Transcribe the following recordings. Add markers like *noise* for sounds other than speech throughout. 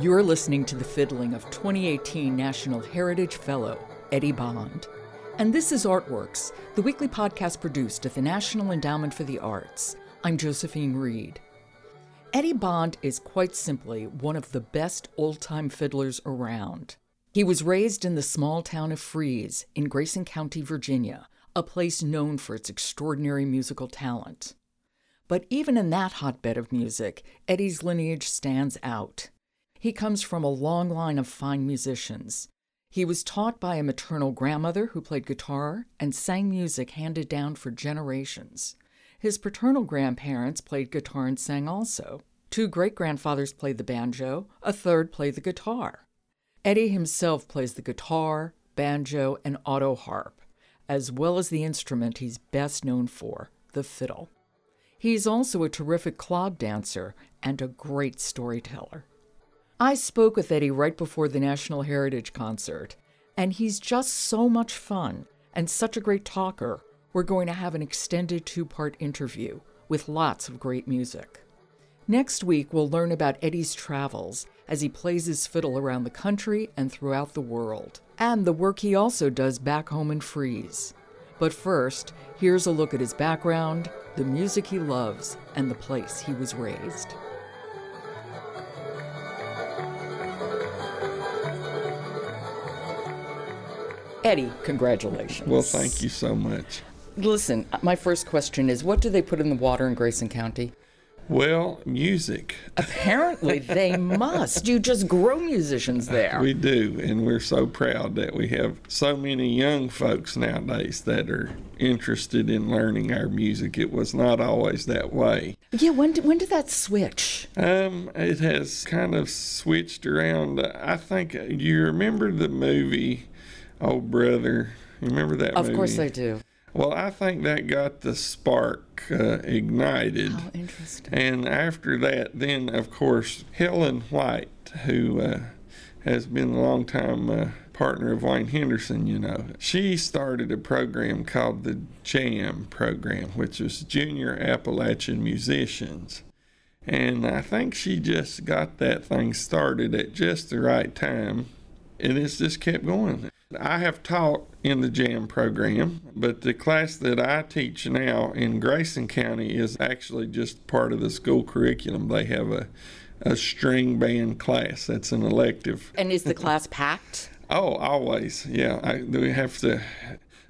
You're listening to the fiddling of 2018 National Heritage Fellow, Eddie Bond. And this is Artworks, the weekly podcast produced at the National Endowment for the Arts. I'm Josephine Reed. Eddie Bond is quite simply one of the best old time fiddlers around. He was raised in the small town of Fries in Grayson County, Virginia, a place known for its extraordinary musical talent. But even in that hotbed of music, Eddie's lineage stands out. He comes from a long line of fine musicians. He was taught by a maternal grandmother who played guitar and sang music handed down for generations. His paternal grandparents played guitar and sang also. Two great grandfathers played the banjo, a third played the guitar. Eddie himself plays the guitar, banjo, and auto harp, as well as the instrument he's best known for, the fiddle. He's also a terrific clog dancer and a great storyteller. I spoke with Eddie right before the National Heritage Concert, and he's just so much fun and such a great talker we're going to have an extended two part interview with lots of great music. Next week, we'll learn about Eddie's travels as he plays his fiddle around the country and throughout the world, and the work he also does back home in Fries. But first, here's a look at his background, the music he loves, and the place he was raised. Eddie, congratulations. Well, thank you so much. Listen, my first question is what do they put in the water in Grayson County? Well, music. Apparently, *laughs* they must. You just grow musicians there. We do, and we're so proud that we have so many young folks nowadays that are interested in learning our music. It was not always that way. Yeah, when did, when did that switch? Um, it has kind of switched around. I think you remember the movie Oh Brother. You remember that Of movie? course I do. Well, I think that got the spark uh, ignited. Oh, interesting. And after that, then of course Helen White, who uh, has been a long time uh, partner of Wayne Henderson, you know, she started a program called the Jam program, which was Junior Appalachian Musicians. And I think she just got that thing started at just the right time, and it's just kept going. I have taught in the JAM program, but the class that I teach now in Grayson County is actually just part of the school curriculum. They have a, a string band class that's an elective. And is the class packed? Oh, always. Yeah. I, we have to,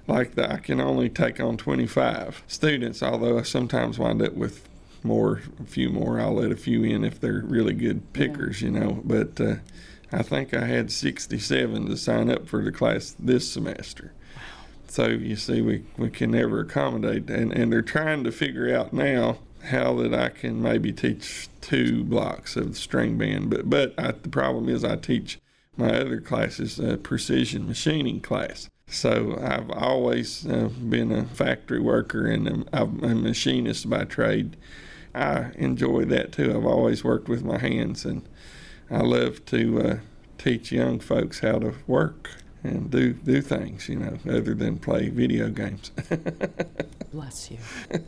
like, the, I can only take on 25 students, although I sometimes wind up with more, a few more. I'll let a few in if they're really good pickers, you know. But, uh, I think I had 67 to sign up for the class this semester. Wow. So you see, we, we can never accommodate, and, and they're trying to figure out now how that I can maybe teach two blocks of string band. But but I, the problem is I teach my other classes a precision machining class. So I've always uh, been a factory worker and I'm a machinist by trade. I enjoy that too. I've always worked with my hands and I love to uh, teach young folks how to work and do do things, you know, other than play video games. *laughs* Bless you.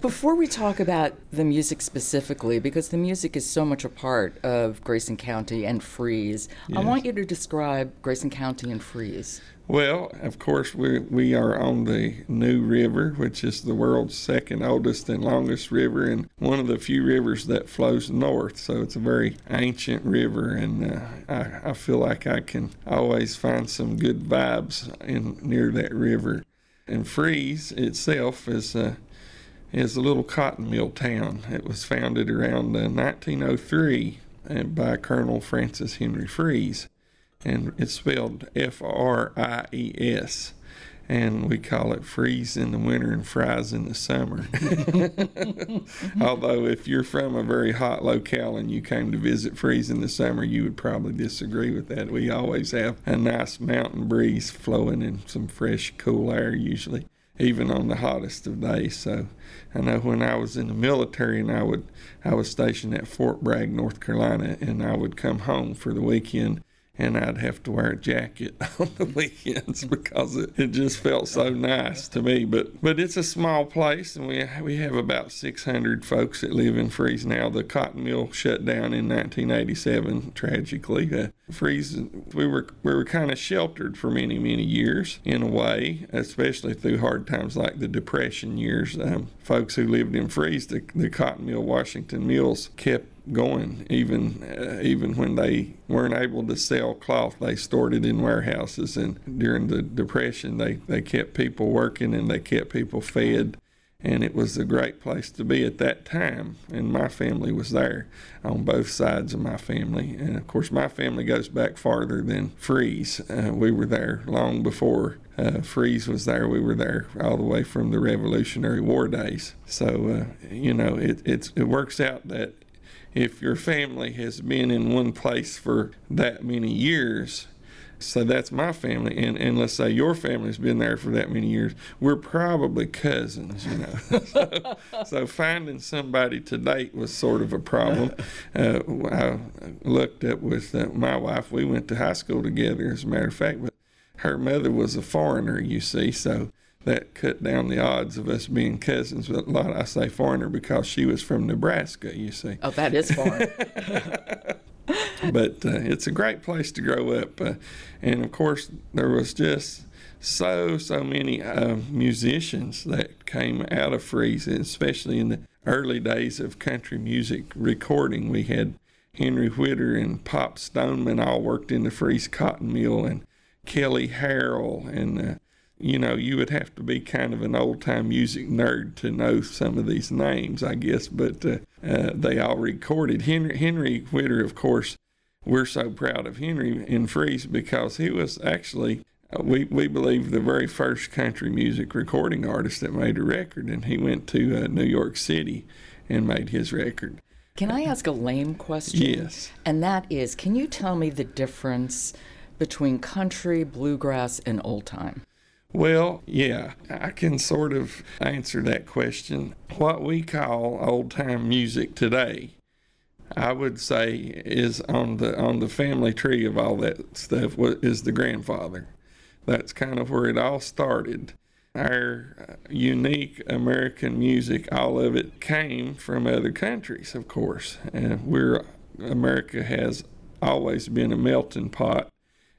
Before we talk about the music specifically, because the music is so much a part of Grayson County and Fries, I want you to describe Grayson County and Fries. Well, of course, we we are on the New River, which is the world's second oldest and longest river, and one of the few rivers that flows north. So it's a very ancient river, and uh, I, I feel like I can always find some good vibes in near that river. And Fries itself is a is a little cotton mill town. It was founded around uh, 1903 uh, by Colonel Francis Henry Fries, and it's spelled F R I E S. And we call it freeze in the winter and fries in the summer. *laughs* Although, if you're from a very hot locale and you came to visit Fries in the summer, you would probably disagree with that. We always have a nice mountain breeze flowing and some fresh, cool air, usually, even on the hottest of days. So, I know when I was in the military and I would, I was stationed at Fort Bragg, North Carolina, and I would come home for the weekend and I'd have to wear a jacket *laughs* on the weekends because it, it just felt so nice to me. But but it's a small place, and we we have about 600 folks that live in Fries now. The cotton mill shut down in 1987, tragically. Uh, Fries, we were we were kind of sheltered for many many years in a way, especially through hard times like the Depression years. Um, folks who lived in Fries, the, the cotton mill, Washington Mills, kept going. Even uh, even when they weren't able to sell cloth they stored it in warehouses. And during the depression they they kept people working and they kept people fed. And it was a great place to be at that time. And my family was there on both sides of my family. And of course my family goes back farther than Fries. uh, we were there long before uh, Fries was there. We were there all the way from the revolutionary war days. So uh, you know it, it works out that if your family has been in one place for that many years, so that's my family, and, and let's say your family's been there for that many years, we're probably cousins, you know. *laughs* so, so, finding somebody to date was sort of a problem. *laughs* Uh, I looked up with uh, my wife, we went to high school together, as a matter of fact, but her mother was a foreigner, you see, so that cut down the odds of us being cousins. But a lot, I say foreigner because she was from Nebraska, you see. Oh, that is foreign. *laughs* but uh, it's a great place to grow up. Uh, and of course, there was just so, so many uh, musicians that came out of Fries, especially in the early days of country music recording. We had Henry Whitter and Pop Stoneman all worked in the Fries Cotton Mill, and Kelly Harrell and uh, you know, you would have to be kind of an old time music nerd to know some of these names, I guess, but uh, uh, they all recorded. Henry, Henry Whitter, of course, we're so proud of Henry in Fries because he was actually, uh, we, we believe, the very first country music recording artist that made a record, and he went to uh, New York City and made his record. Can I ask a lame question? Yes. And that is, can you tell me the difference between country, bluegrass, and old time? Well, yeah, I can sort of answer that question. What we call old time music today, I would say, is on the on the family tree of all that stuff. is the grandfather? That's kind of where it all started. Our uh, unique American music, all of it came from other countries, of course. And we're America has always been a melting pot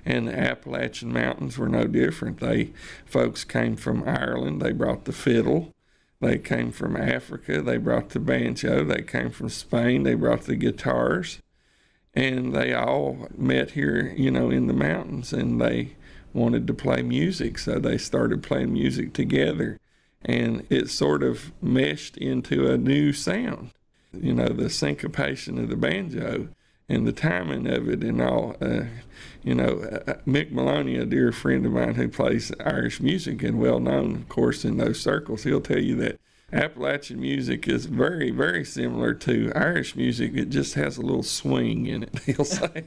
and the Appalachian Mountains were no different. They folks came from Ireland. They brought the fiddle. They came from Africa. They brought the banjo. They came from Spain. They brought the guitars, and they all met here, you know, in the mountains, and they wanted to play music, so they started playing music together, and it sort of meshed into a new sound. You know, the syncopation of the banjo and the timing of it and all. Uh, you know, uh, uh, Mick Moloney, a dear friend of mine who plays Irish music and well known, of course, in those circles, he'll tell you that Appalachian music is very, very similar to Irish music. It just has a little swing in it, *laughs* he'll say.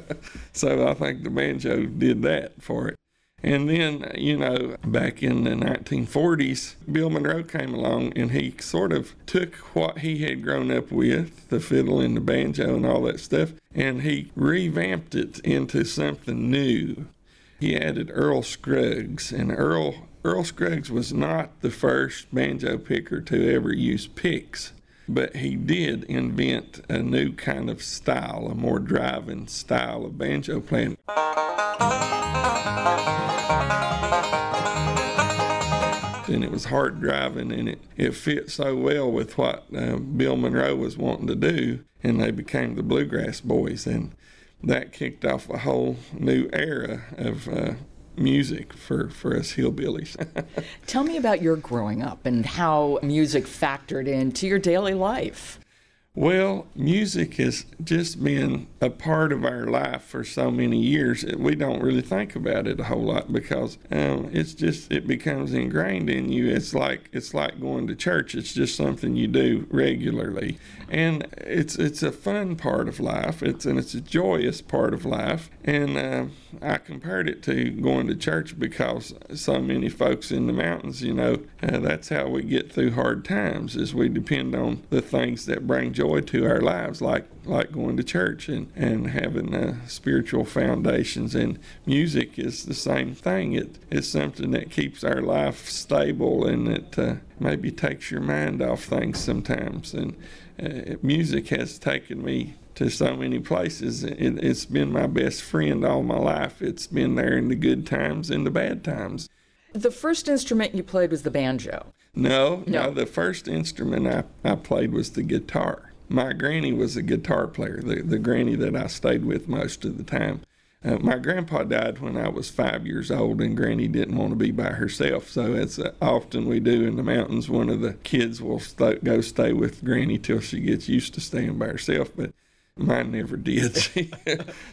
*laughs* so I think the banjo did that for it. And then, you know, back in the 1940s, Bill Monroe came along and he sort of took what he had grown up with, the fiddle and the banjo and all that stuff, and he revamped it into something new. He added Earl Scruggs, and Earl Earl Scruggs was not the first banjo picker to ever use picks, but he did invent a new kind of style, a more driving style of banjo playing. and it was hard driving and it, it fit so well with what uh, Bill Monroe was wanting to do and they became the Bluegrass Boys and that kicked off a whole new era of uh, music for, for us hillbillies. *laughs* Tell me about your growing up and how music factored into your daily life. Well, music has just been a part of our life for so many years. We don't really think about it a whole lot because um, it's just it becomes ingrained in you. It's like it's like going to church. It's just something you do regularly, and it's it's a fun part of life. It's and it's a joyous part of life. And uh, I compared it to going to church because so many folks in the mountains, you know, uh, that's how we get through hard times. Is we depend on the things that bring joy to our lives, like like going to church and and having uh, spiritual foundations. And music is the same thing. It is something that keeps our life stable and it uh, maybe takes your mind off things sometimes. And uh, music has taken me to so many places. It, has been my best friend all my life. It's been there in the good times and the bad times. The first instrument you played was the banjo. No, no, no the first instrument I, I played was the guitar. My granny was a guitar player, the, the granny that I stayed with most of the time. Uh, my grandpa died when I was five years old, and Granny didn't want to be by herself. So, as uh, often we do in the mountains, one of the kids will st- go stay with Granny till she gets used to staying by herself. But mine never did. *laughs* She,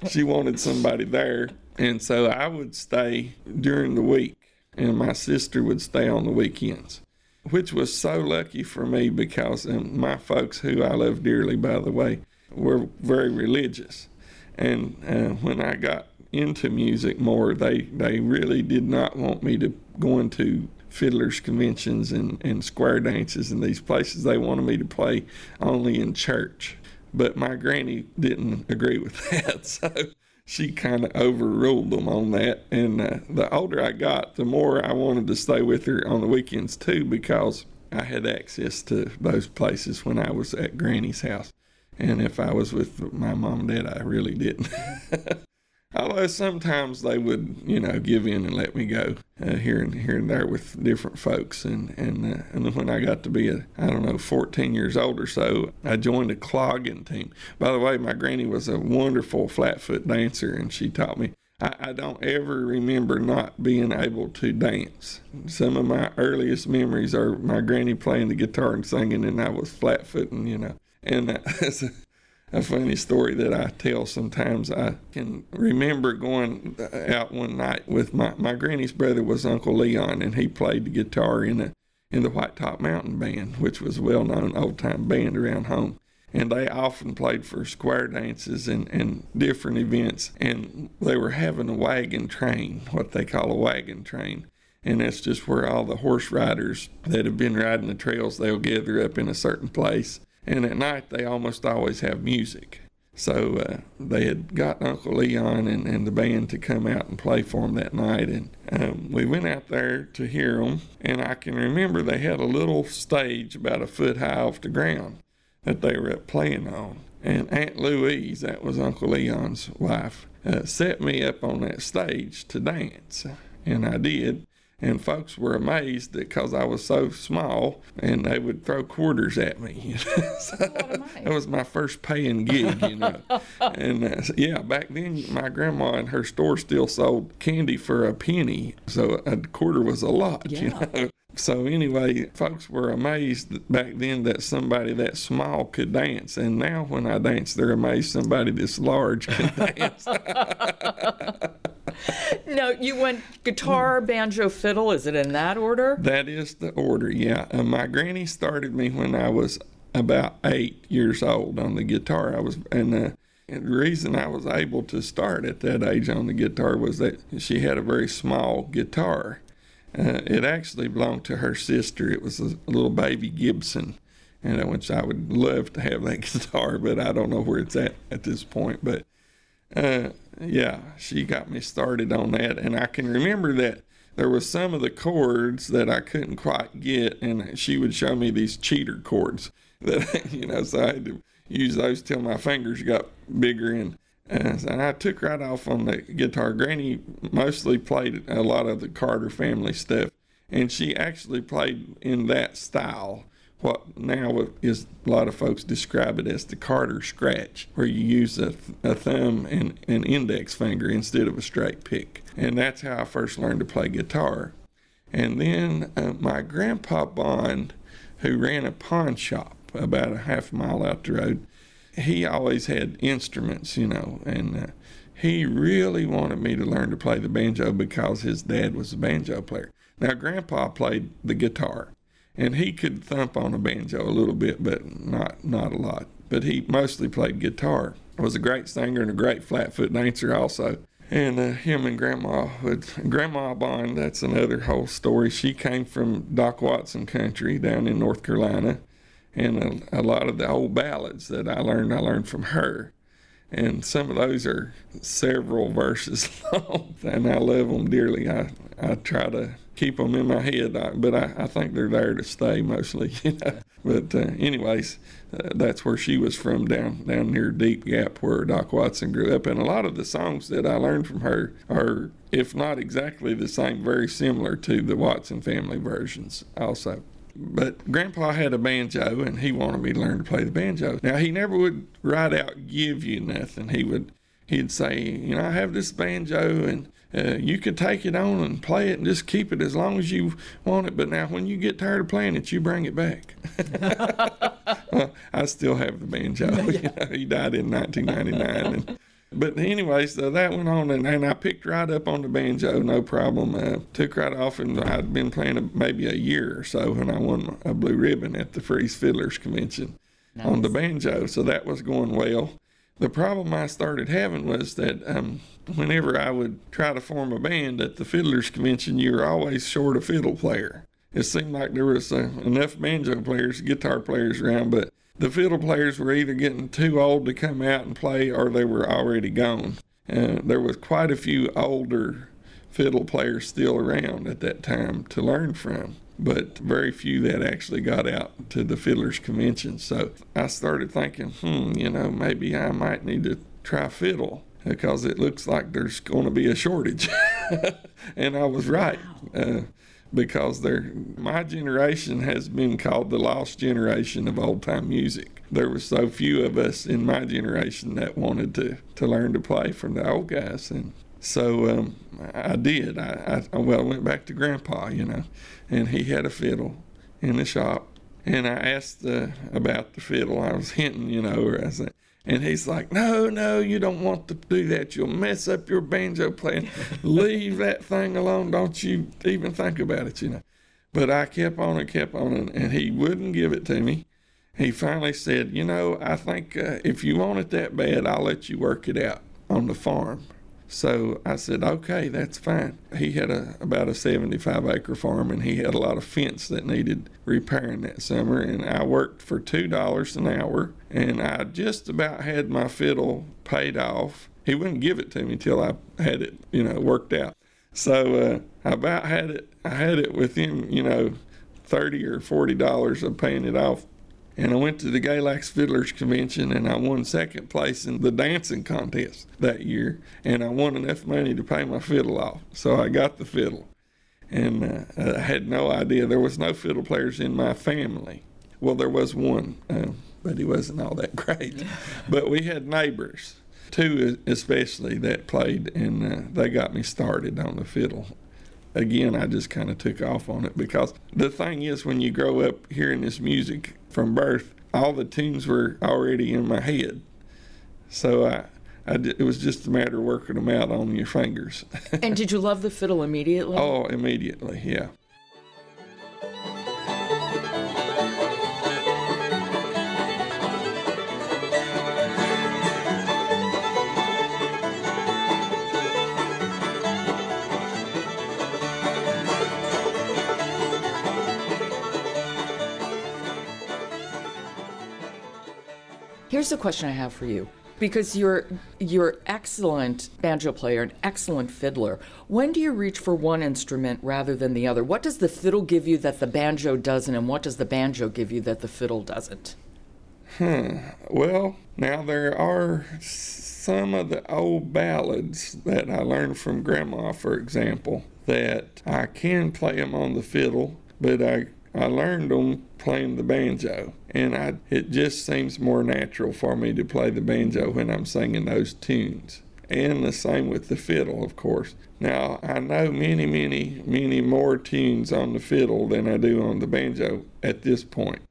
she wanted somebody there, and so I would stay during the week, and my sister would stay on the weekends which was so lucky for me because um, my folks, who I love dearly, by the way, were very religious. And uh, when I got into music more, they, they really did not want me to go into fiddlers conventions and, and square dances and these places. They wanted me to play only in church. But my granny didn't agree with *laughs* that. So she kind of overruled them on that. And uh, the older I got, the more I wanted to stay with her on the weekends too, because I had access to those places when I was at Granny's house. And if I was with my mom and dad, I really didn't. *laughs* Although sometimes they would, you know, give in and let me go uh, here and here and there with different folks. And and uh, and then when I got to be a, I don't know, 14 years old or so, I joined a clogging team. By the way, my granny was a wonderful flatfoot dancer, and she taught me. I, don't ever remember not being able to dance. Some of my earliest memories are my granny playing the guitar and singing, and I was flat flatfooting, you know. And uh, *laughs* a funny story that I tell sometimes. I can remember going uh, out one night with my, my granny's brother was Uncle Leon, and he played the guitar in a in the White Top Mountain Band, which was a well known old time band around home. And they often played for square dances and, and different events. And they were having a wagon train, what they call a wagon train. And that's just where all the horse riders that have been riding the trails, they'll gather up in a certain place and at night, they almost always have music. So uh, they had got Uncle Leon and, and the band to come out and play for them that night. And um, we went out there to hear them. And I can remember they had a little stage about a foot high off the ground that they were playing on. And Aunt Louise, that was Uncle Leon's wife, uh, set me up on that stage to dance. And I did and folks were amazed because I was so small, and they would throw quarters at me. *laughs* so that was my first paying gig, you know. *laughs* and uh, yeah, back then my grandma and her store still sold candy for a penny, so a quarter was a lot, yeah. you know. *laughs* So anyway, folks were amazed back then that somebody that small could dance, and now when I dance, they're amazed somebody this large can dance. No, you went guitar, banjo, fiddle. Is it in that order? That is the order, yeah. Uh, my granny started me when I was about eight years old on the guitar. I was, and, uh, and the reason I was able to start at that age on the guitar was that she had a very small guitar. Uh, it actually belonged to her sister. It was a, little baby Gibson, and which I would love to have that *laughs* guitar, but I don't know where it's at at this point. But uh, yeah, she got me started on that. And I can remember that there was some of the chords that I couldn't quite get, and she would show me these cheater chords *laughs* that, you know, so I had to use those till my fingers got bigger. And, and I took right off on the guitar. Granny mostly played a lot of the Carter family stuff, and she actually played in that style what now is a lot of folks describe it as the Carter scratch, where you use a, a thumb and an index finger instead of a straight pick. And that's how I first learned to play guitar. And then uh, my grandpa Bond, who ran a pawn shop about a half mile out the road, he always had instruments, you know, and uh, he really wanted me to learn to play the banjo because his dad was a banjo player. Now, Grandpa played the guitar, and he could thump on a banjo a little bit, but not not a lot. But he mostly played guitar. Was a great singer and a great flatfoot dancer also. And uh, him and Grandma would Grandma Bond. That's another whole story. She came from Doc Watson country down in North Carolina, and a, a lot of the old ballads that I learned, I learned from her and some of those are several verses *laughs* long, and I love them dearly. I, I try to keep them in my head, but I, I think they're there to stay mostly. *laughs* You know? But uh, anyways, uh, that's where she was from down down near Deep Gap, where Doc Watson grew up. And a lot of the songs that I learned from her are, if not exactly the same, very similar to the Watson family versions also but Grandpa had a banjo and he wanted me to learn to play the banjo. Now he never would right out give you nothing. He would he'd say, you know, I have this banjo and uh, you could take it on and play it and just keep it as long as you want it. But now, when you get tired of playing it, you bring it back. *laughs* well, I still have the banjo. *laughs* Yeah. You know, he died in 1999. And, but anyways, so that went on, and, and I picked right up on the banjo, no problem. Uh, took right off, and I'd been playing a, maybe a year or so when I won a blue ribbon at the Fries Fiddlers Convention nice. on the banjo. So that was going well. The problem I started having was that um, whenever I would try to form a band at the Fiddlers Convention, you were always short a fiddle player. It seemed like there was uh, enough banjo players, guitar players around, but the fiddle players were either getting too old to come out and play or they were already gone. Uh, there was quite a few older fiddle players still around at that time to learn from, but very few that actually got out to the fiddlers convention. So I started thinking, hmm, you know, maybe I might need to try fiddle because it looks like there's going to be a shortage. *laughs* and I was right. Uh, because they're, my generation has been called the lost generation of old time music. There were so few of us in my generation that wanted to, to learn to play from the old guys. And so um, I did. I, I, well, went back to Grandpa, you know, and he had a fiddle in the shop. And I asked uh, about the fiddle. I was *laughs* hinting, you know, I said, and he's like, No, no, you don't want to do that. You'll mess up your banjo playing. *laughs* Leave that thing alone. Don't you even think about it, you know. But I kept on and kept on, and, and he wouldn't give it to me. He finally said, You know, I think uh, if you want it that bad, I'll let you work it out on the farm. So I said, okay, that's fine. He had a, about a 75 acre farm and he had a lot of fence that needed repairing that summer. And I worked for $2 an hour and I just about had my fiddle paid off. He wouldn't give it to me till I had it, you know, worked out. So uh, I about had it, I had it within, you know, 30 or $40 of paying it off and I went to the Galax Fiddlers Convention and I won second place in the dancing contest that year. And I won enough money to pay my fiddle off. So I got the fiddle. And uh, I had no idea. There was no fiddle players in my family. Well, there was one, uh, but he wasn't all that *laughs* great. but we had neighbors, two especially, that played, and uh, they got me started on the fiddle again, I just kind of took off on it because the thing is, when you grow up hearing this music, from birth, all the tunes were already in my head. So I, I it was just a matter of working them out on your fingers. *laughs* and did you love the fiddle immediately? Oh, immediately, yeah. Here's a question I have for you. Because you're you're excellent banjo player, an excellent fiddler. When do you reach for one instrument rather than the other? What does the fiddle give you that the banjo doesn't, and what does the banjo give you that the fiddle doesn't? Hmm. Well, now there are some of the old ballads that I learned from Grandma, for example, that I can play them on the fiddle, but I I learned them playing the banjo, and I, it just seems more natural for me to play the banjo when I'm singing those tunes. And the same with the fiddle, of course. Now, I know many, many, many more tunes on the fiddle than I do on the banjo at this point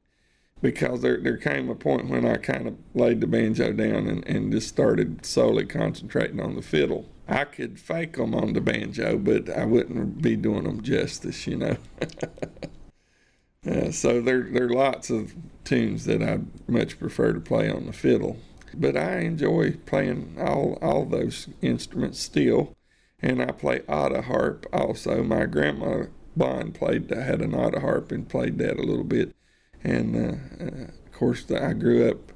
because there, there came a point when I kind of laid the banjo down and, and just started solely concentrating on the fiddle. I could fake them on the banjo, but I wouldn't be doing them justice, you know. *laughs* Uh, so there, there are lots of tunes that I much prefer to play on the fiddle. But I enjoy playing all, all those instruments still. And I play auto harp also. My grandma Bond played, had an auto harp and played that a little bit. And uh, uh, of course, the, I grew up.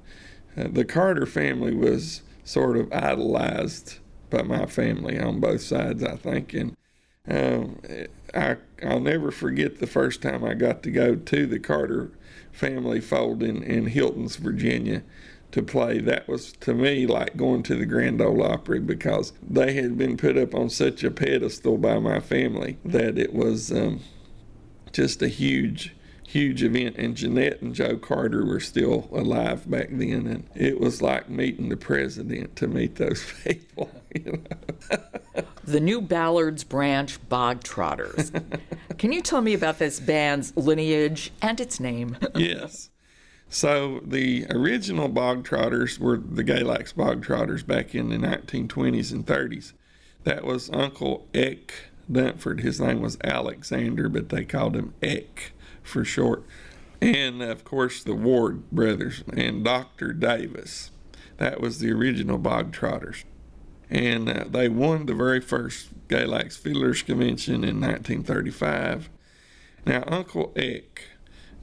Uh, the Carter family was sort of idolized by my family on both sides, I think. And um, I, I'll never forget the first time I got to go to the Carter family fold in, in Hiltons, Virginia to play. That was to me like going to the Grand Ole Opry because they had been put up on such a pedestal by my family that it was um, just a huge huge event and Janette and Joe Carter were still alive back then and it was like meeting the president to meet those *laughs* people? The new Ballards Branch Bog Trotters can you tell me about this band's lineage and its name yes so the original bog trotters were the Galax bog trotters back in the 1920s and 30s that was Uncle Eck Dunford his name was Alexander but they called him Eck for short. And of course, the Ward brothers and Dr. Davis. That was the original Bog Trotters. And uh, they won the very first Galax Fiddlers Convention in 1935. Now, Uncle Eck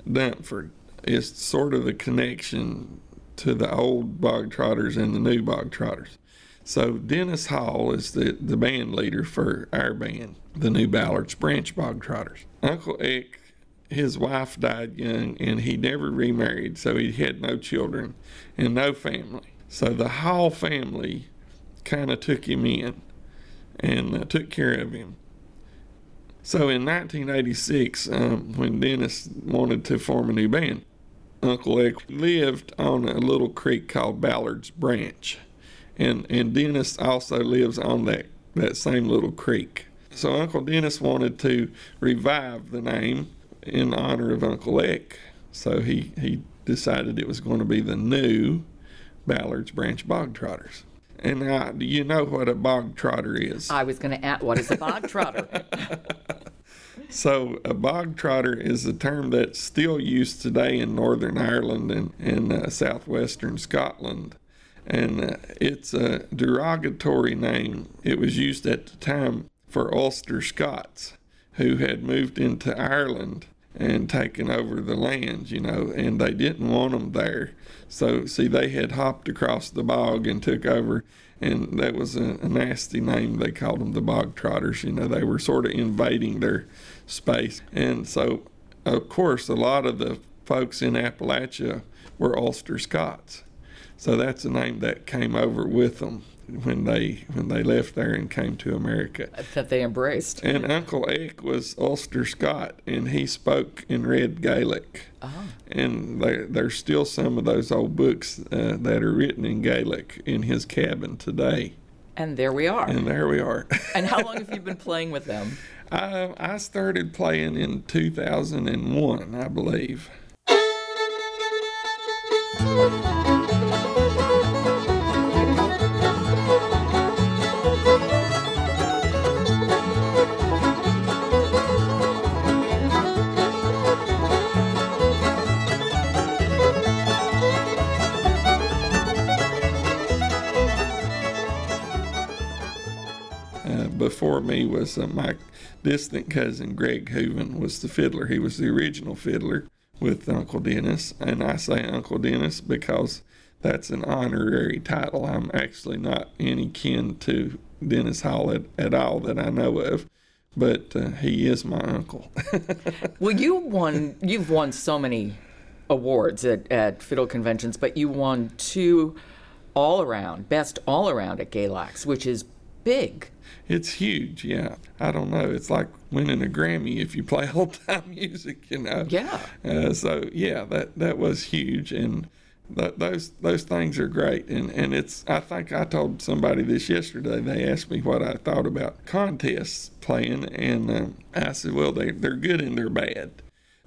Dunford is sort of the connection to the old Bog Trotters and the new Bog Trotters. So Dennis Hall is the, the band leader for our band, the New Ballards Branch Bog Trotters. Uncle Eck his wife died young and he never remarried, so he had no children and no family. So the Hall family kind of took him in and uh, took care of him. So in 1986, um, when Dennis wanted to form a new band, Uncle Eck lived on a little creek called Ballard's Branch. And, and Dennis also lives on that, that same little creek. So Uncle Dennis wanted to revive the name in honor of Uncle Eck. So he, he decided it was going to be the new Ballard's Branch Bog Trotters. And now, do you know what a bog trotter is? I was going to ask, what is a bog trotter? *laughs* so, a bog trotter is a term that's still used today in Northern Ireland and, and uh, southwestern Scotland. And uh, it's a derogatory name. It was used at the time for Ulster Scots who had moved into Ireland and taking over the lands, you know, and they didn't want them there. So, see, they had hopped across the bog and took over, and that was a, a nasty name. They called them the bog trotters. You know, they were sort of invading their space. And so, of course, a lot of the folks in Appalachia were Ulster Scots. So that's a name that came over with them when they when they left there and came to America. That they embraced. And Uncle Eck was Ulster Scot, and he spoke and read Gaelic. Oh. And there, there's still some of those old books uh, that are written in Gaelic in his cabin today. And there we are. And there we are. *laughs* and how long have you been *laughs* playing with them? I, I started playing in 2001, I believe. Before me was uh, my distant cousin Greg Hooven was the fiddler. He was the original fiddler with Uncle Dennis, and I say Uncle Dennis because that's an honorary title. I'm actually not any kin to Dennis Hall at, at all that I know of, but uh, he is my uncle. *laughs* well, you won. You've won so many awards at, at fiddle conventions, but you won two all around best all around at Galax, which is big it's huge. Yeah, I don't know. It's like winning a Grammy if you play *laughs* old time music, you know. Yeah. Uh, so yeah, that that was huge, and that, those those things are great. And and it's. I think I told somebody this yesterday. They asked me what I thought about contests playing, and um, I said, well, they they're good and they're bad.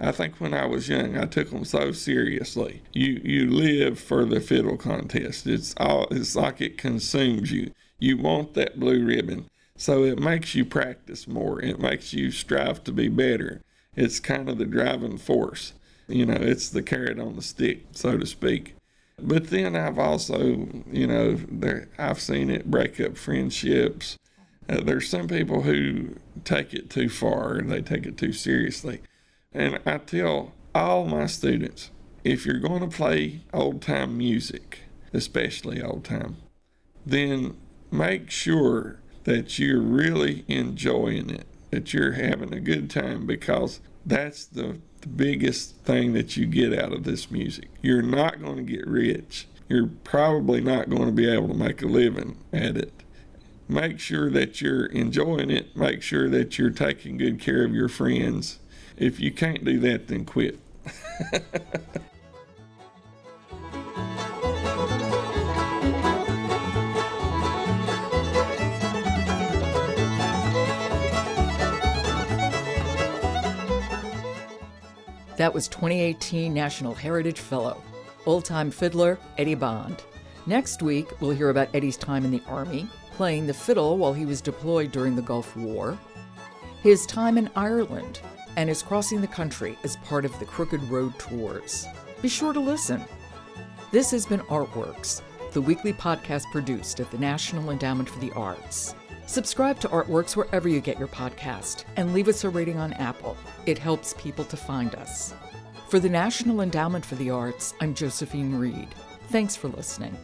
I think when I was young, I took them so seriously. You you live for the fiddle contest. It's all. It's like it consumes you. You want that blue ribbon. So it makes you practice more. It makes you strive to be better. It's kind of the driving force. You know, it's the carrot on the stick, so to speak. But then I've also, you know, there, I've seen it break up friendships. Uh, there's some people who take it too far and they take it too seriously. And I tell all my students, if you're going to play old time music, especially old time, then make sure that you're really enjoying it, that you're having a good time because that's the, the biggest thing that you get out of this music. You're not going to get rich. You're probably not going to be able to make a living at it. Make sure that you're enjoying it. Make sure that you're taking good care of your friends. If you can't do that, then quit. *laughs* That was 2018 National Heritage Fellow, old time fiddler Eddie Bond. Next week, we'll hear about Eddie's time in the Army, playing the fiddle while he was deployed during the Gulf War, his time in Ireland, and his crossing the country as part of the Crooked Road Tours. Be sure to listen. This has been Artworks, the weekly podcast produced at the National Endowment for the Arts. Subscribe to Artworks wherever you get your podcast and leave us a rating on Apple. It helps people to find us. For the National Endowment for the Arts, I'm Josephine Reed. Thanks for listening.